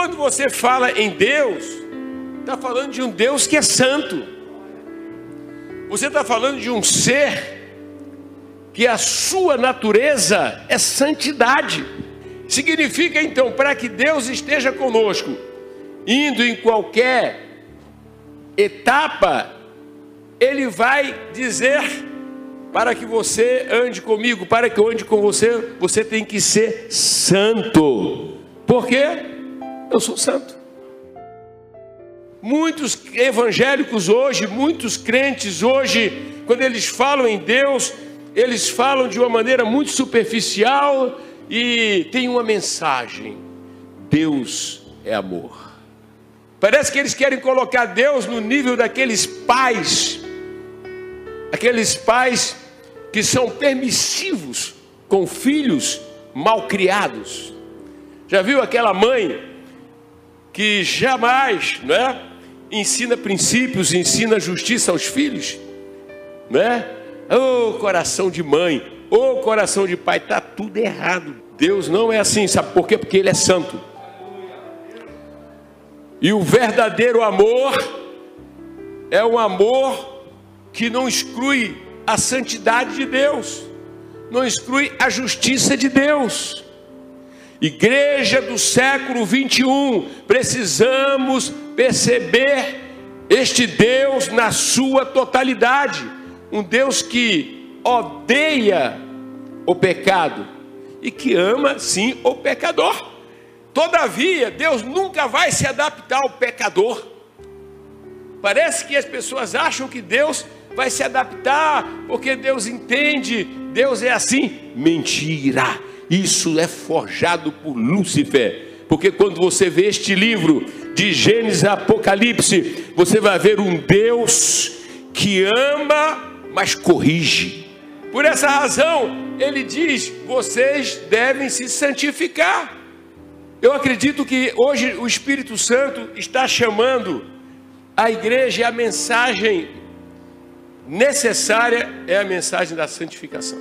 quando você fala em Deus, está falando de um Deus que é santo. Você está falando de um ser que a sua natureza é santidade. Significa então, para que Deus esteja conosco, indo em qualquer etapa, Ele vai dizer para que você ande comigo, para que eu ande com você, você tem que ser santo. Por quê? Eu sou santo. Muitos evangélicos hoje, muitos crentes hoje, quando eles falam em Deus, eles falam de uma maneira muito superficial e tem uma mensagem: Deus é amor. Parece que eles querem colocar Deus no nível daqueles pais, aqueles pais que são permissivos com filhos mal criados. Já viu aquela mãe que jamais, não é, ensina princípios, ensina justiça aos filhos, não é? Oh, coração de mãe, oh, coração de pai, está tudo errado. Deus não é assim, sabe por quê? Porque Ele é santo. E o verdadeiro amor é um amor que não exclui a santidade de Deus, não exclui a justiça de Deus. Igreja do século 21, precisamos perceber este Deus na sua totalidade um Deus que odeia o pecado e que ama sim o pecador. Todavia, Deus nunca vai se adaptar ao pecador. Parece que as pessoas acham que Deus vai se adaptar porque Deus entende, Deus é assim. Mentira! Isso é forjado por Lúcifer. Porque quando você vê este livro de Gênesis Apocalipse, você vai ver um Deus que ama mas corrige. Por essa razão, ele diz: vocês devem se santificar. Eu acredito que hoje o Espírito Santo está chamando a igreja, a mensagem necessária é a mensagem da santificação.